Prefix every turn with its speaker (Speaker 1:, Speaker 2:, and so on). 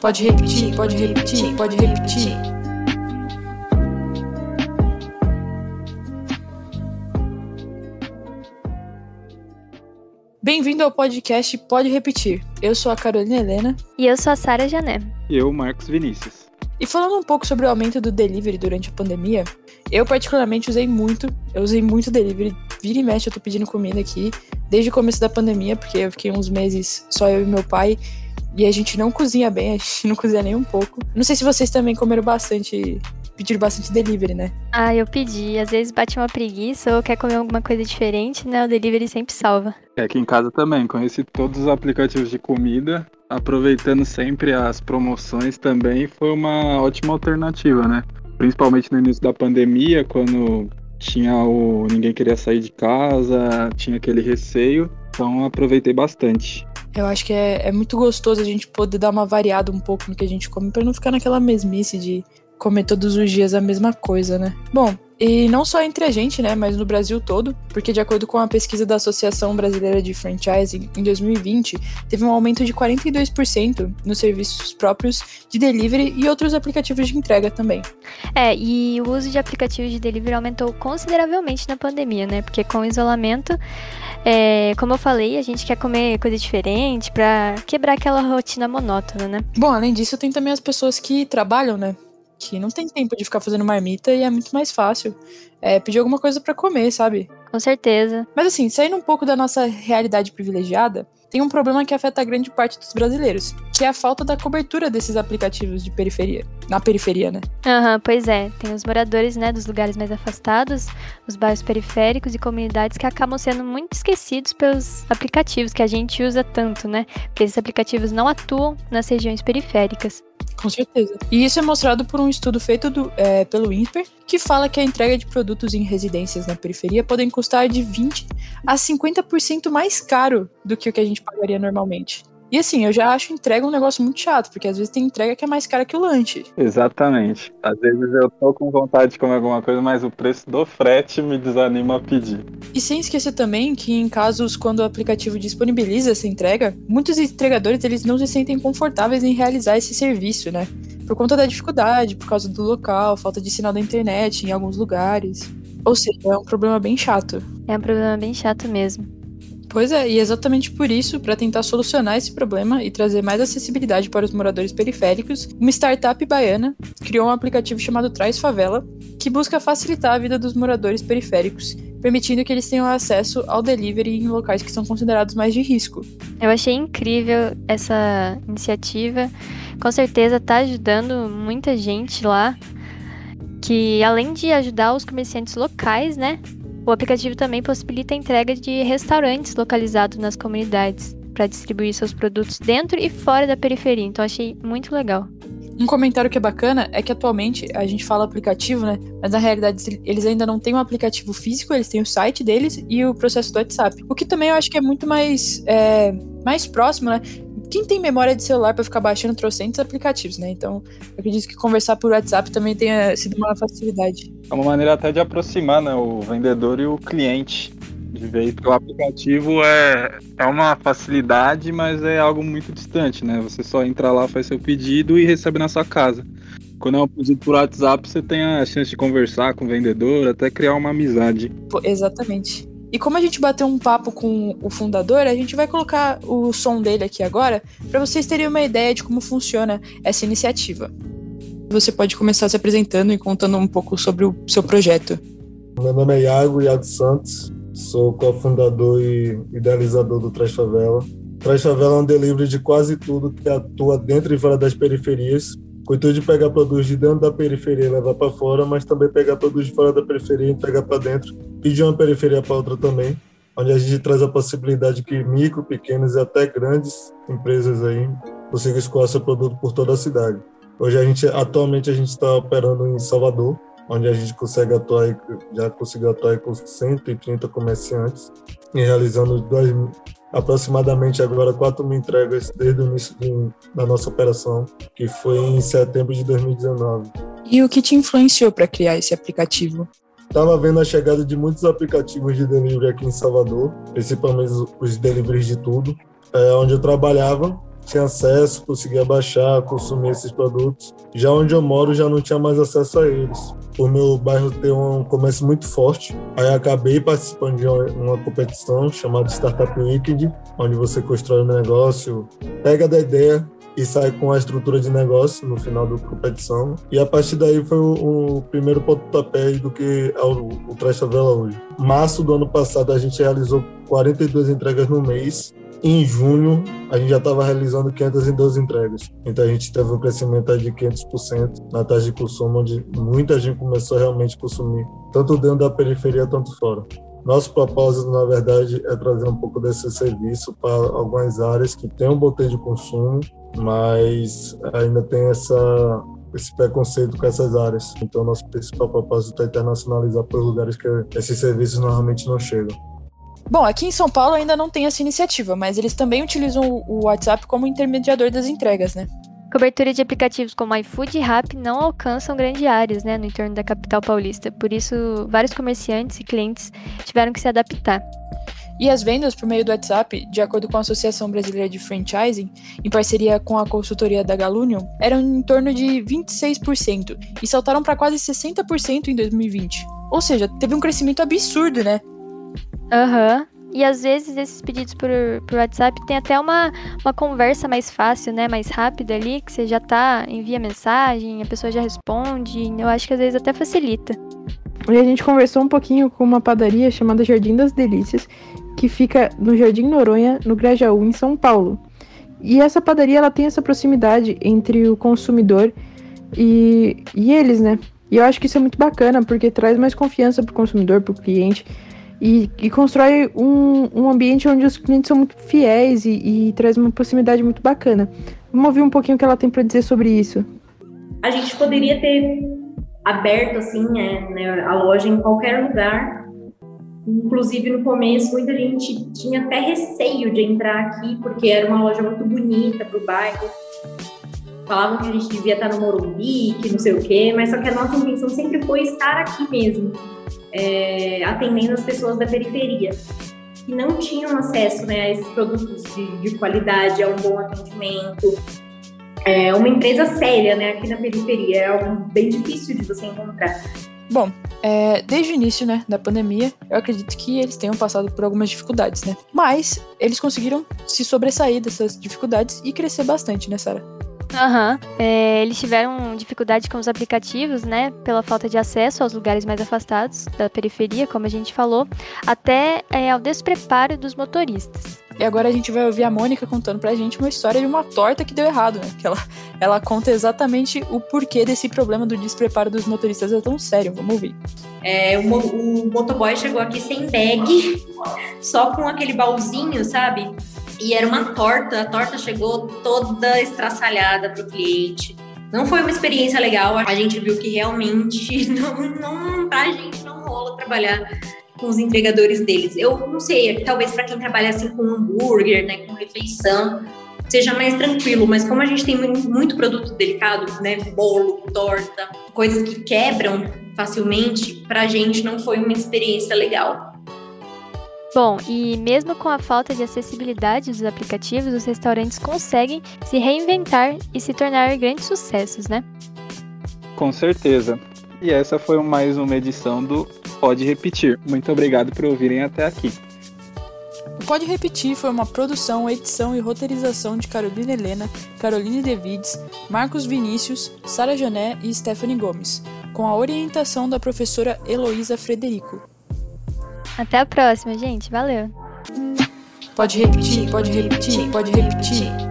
Speaker 1: Pode repetir, pode repetir, pode repetir. Bem-vindo ao podcast Pode Repetir. Eu sou a Carolina Helena.
Speaker 2: E eu sou a Sara Jané.
Speaker 3: E eu, Marcos Vinícius.
Speaker 1: E falando um pouco sobre o aumento do delivery durante a pandemia, eu particularmente usei muito, eu usei muito delivery, vira e mexe eu tô pedindo comida aqui, desde o começo da pandemia, porque eu fiquei uns meses só eu e meu pai, e a gente não cozinha bem, a gente não cozinha nem um pouco. Não sei se vocês também comeram bastante, pediram bastante delivery, né?
Speaker 2: Ah, eu pedi, às vezes bate uma preguiça ou quer comer alguma coisa diferente, né? O delivery sempre salva.
Speaker 3: É, aqui em casa também, conheci todos os aplicativos de comida, aproveitando sempre as promoções também, foi uma ótima alternativa, né? Principalmente no início da pandemia, quando tinha o ninguém queria sair de casa, tinha aquele receio, então aproveitei bastante.
Speaker 1: Eu acho que é, é muito gostoso a gente poder dar uma variada um pouco no que a gente come, para não ficar naquela mesmice de comer todos os dias a mesma coisa, né? Bom, e não só entre a gente, né, mas no Brasil todo, porque de acordo com a pesquisa da Associação Brasileira de Franchising, em 2020, teve um aumento de 42% nos serviços próprios de delivery e outros aplicativos de entrega também.
Speaker 2: É, e o uso de aplicativos de delivery aumentou consideravelmente na pandemia, né? Porque com o isolamento, é, como eu falei, a gente quer comer coisa diferente para quebrar aquela rotina monótona, né?
Speaker 1: Bom, além disso, tem também as pessoas que trabalham, né? Que não tem tempo de ficar fazendo marmita e é muito mais fácil é, pedir alguma coisa para comer, sabe?
Speaker 2: Com certeza.
Speaker 1: Mas assim, saindo um pouco da nossa realidade privilegiada, tem um problema que afeta grande parte dos brasileiros, que é a falta da cobertura desses aplicativos de periferia. Na periferia, né?
Speaker 2: Aham, uhum, pois é. Tem os moradores, né, dos lugares mais afastados, os bairros periféricos e comunidades que acabam sendo muito esquecidos pelos aplicativos que a gente usa tanto, né? Porque esses aplicativos não atuam nas regiões periféricas.
Speaker 1: Com certeza. E isso é mostrado por um estudo feito do, é, pelo INSPER, que fala que a entrega de produtos em residências na periferia podem custar de 20 a 50% mais caro do que o que a gente pagaria normalmente. E assim, eu já acho entrega um negócio muito chato, porque às vezes tem entrega que é mais cara que o lanche.
Speaker 3: Exatamente. Às vezes eu tô com vontade de comer alguma coisa, mas o preço do frete me desanima a pedir.
Speaker 1: E sem esquecer também que em casos quando o aplicativo disponibiliza essa entrega, muitos entregadores eles não se sentem confortáveis em realizar esse serviço, né? Por conta da dificuldade, por causa do local, falta de sinal da internet em alguns lugares. Ou seja, é um problema bem chato.
Speaker 2: É um problema bem chato mesmo.
Speaker 1: Pois é, e exatamente por isso, para tentar solucionar esse problema e trazer mais acessibilidade para os moradores periféricos, uma startup baiana criou um aplicativo chamado Traz Favela, que busca facilitar a vida dos moradores periféricos, permitindo que eles tenham acesso ao delivery em locais que são considerados mais de risco.
Speaker 2: Eu achei incrível essa iniciativa. Com certeza está ajudando muita gente lá, que além de ajudar os comerciantes locais, né, o aplicativo também possibilita a entrega de restaurantes localizados nas comunidades para distribuir seus produtos dentro e fora da periferia. Então achei muito legal.
Speaker 1: Um comentário que é bacana é que atualmente a gente fala aplicativo, né? Mas na realidade eles ainda não têm um aplicativo físico, eles têm o site deles e o processo do WhatsApp. O que também eu acho que é muito mais, é, mais próximo, né? Quem tem memória de celular para ficar baixando trocentos aplicativos, né? Então, eu acredito que conversar por WhatsApp também tenha sido uma facilidade.
Speaker 3: É uma maneira até de aproximar né, o vendedor e o cliente. De ver que o aplicativo é, é uma facilidade, mas é algo muito distante, né? Você só entra lá, faz seu pedido e recebe na sua casa. Quando é um pedido por WhatsApp, você tem a chance de conversar com o vendedor, até criar uma amizade.
Speaker 1: Pô, exatamente. E como a gente bateu um papo com o fundador, a gente vai colocar o som dele aqui agora para vocês terem uma ideia de como funciona essa iniciativa. Você pode começar se apresentando e contando um pouco sobre o seu projeto.
Speaker 4: Meu nome é Iago, Iago Santos, sou cofundador e idealizador do Traz Favela. Traz Favela é um delivery de quase tudo que atua dentro e fora das periferias, intuito de pegar produtos de dentro da periferia e levar para fora, mas também pegar produtos de fora da periferia e entregar para dentro e de uma periferia para outra também, onde a gente traz a possibilidade que micro, pequenas e até grandes empresas aí consigam escoar seu produto por toda a cidade. Hoje a gente, atualmente a gente está operando em Salvador, onde a gente consegue atuar, já conseguiu atuar com 130 comerciantes e realizando aproximadamente agora 4 mil entregas desde o início de, da nossa operação, que foi em setembro de 2019.
Speaker 1: E o que te influenciou para criar esse aplicativo?
Speaker 4: Estava vendo a chegada de muitos aplicativos de delivery aqui em Salvador, principalmente os deliveries de tudo. É, onde eu trabalhava, tinha acesso, conseguia baixar, consumir esses produtos. Já onde eu moro, já não tinha mais acesso a eles. O meu bairro tem um comércio muito forte, aí acabei participando de uma competição chamada Startup Weekend, onde você constrói um negócio, pega da ideia, e sai com a estrutura de negócio no final da competição. E a partir daí foi o, o primeiro pontapé do que é o, o Trash Favela hoje. Março do ano passado a gente realizou 42 entregas no mês. Em junho, a gente já estava realizando 512 entregas. Então a gente teve um crescimento de 500% na taxa de consumo, onde muita gente começou a realmente consumir, tanto dentro da periferia, tanto fora. Nosso propósito, na verdade, é trazer um pouco desse serviço para algumas áreas que têm um botão de consumo mas ainda tem essa esse preconceito com essas áreas. Então, nosso principal propósito é internacionalizar para os lugares que esses serviços normalmente não chegam.
Speaker 1: Bom, aqui em São Paulo ainda não tem essa iniciativa, mas eles também utilizam o WhatsApp como intermediador das entregas, né?
Speaker 2: Cobertura de aplicativos como iFood e Rap não alcançam grandes áreas, né, no entorno da capital paulista. Por isso, vários comerciantes e clientes tiveram que se adaptar.
Speaker 1: E as vendas por meio do WhatsApp, de acordo com a Associação Brasileira de Franchising, em parceria com a consultoria da Galunion, eram em torno de 26% e saltaram para quase 60% em 2020. Ou seja, teve um crescimento absurdo, né?
Speaker 2: Aham. Uhum. E às vezes esses pedidos por, por WhatsApp tem até uma, uma conversa mais fácil, né? Mais rápida ali, que você já tá, envia mensagem, a pessoa já responde. Eu acho que às vezes até facilita.
Speaker 5: E a gente conversou um pouquinho com uma padaria chamada Jardim das Delícias, que fica no Jardim Noronha, no Grajaú, em São Paulo. E essa padaria ela tem essa proximidade entre o consumidor e, e eles, né? E eu acho que isso é muito bacana, porque traz mais confiança para o consumidor, para o cliente, e, e, constrói um, um ambiente onde os clientes são muito fiéis e, e traz uma proximidade muito bacana. Vamos ouvir um pouquinho o que ela tem para dizer sobre isso.
Speaker 6: A gente poderia ter aberto assim é, né, a loja em qualquer lugar. Inclusive no começo muita gente tinha até receio de entrar aqui porque era uma loja muito bonita para o bairro. Falavam que a gente devia estar no Morumbi, que não sei o quê, mas só que a nossa intenção sempre foi estar aqui mesmo, é, atendendo as pessoas da periferia que não tinham acesso né, a esses produtos de, de qualidade, a um bom atendimento, é uma empresa séria, né, aqui na periferia. É algo bem difícil de você encontrar.
Speaker 1: Bom, é, desde o início né, da pandemia, eu acredito que eles tenham passado por algumas dificuldades, né? Mas eles conseguiram se sobressair dessas dificuldades e crescer bastante, né, Sara?
Speaker 2: Aham. Uhum. É, eles tiveram dificuldade com os aplicativos, né? Pela falta de acesso aos lugares mais afastados da periferia, como a gente falou, até é, ao despreparo dos motoristas.
Speaker 1: E agora a gente vai ouvir a Mônica contando pra gente uma história de uma torta que deu errado, né? Que ela, ela conta exatamente o porquê desse problema do despreparo dos motoristas é tão sério. Vamos ouvir.
Speaker 6: É, o, o motoboy chegou aqui sem bag, só com aquele baúzinho, sabe? E era uma torta, a torta chegou toda estraçalhada para o cliente. Não foi uma experiência legal, a gente viu que realmente não, não pra gente não rola trabalhar com os entregadores deles. Eu não sei, talvez para quem trabalha assim com hambúrguer, né, com refeição, seja mais tranquilo, mas como a gente tem muito produto delicado, né, bolo, torta, coisas que quebram facilmente, pra gente não foi uma experiência legal.
Speaker 2: Bom, e mesmo com a falta de acessibilidade dos aplicativos, os restaurantes conseguem se reinventar e se tornar grandes sucessos, né?
Speaker 3: Com certeza. E essa foi mais uma edição do Pode Repetir. Muito obrigado por ouvirem até aqui.
Speaker 1: O Pode Repetir foi uma produção, edição e roteirização de Carolina Helena, Caroline Devides, Marcos Vinícius, Sara Jané e Stephanie Gomes, com a orientação da professora Heloísa Frederico.
Speaker 2: Até a próxima, gente. Valeu.
Speaker 1: Pode repetir, pode repetir, pode repetir.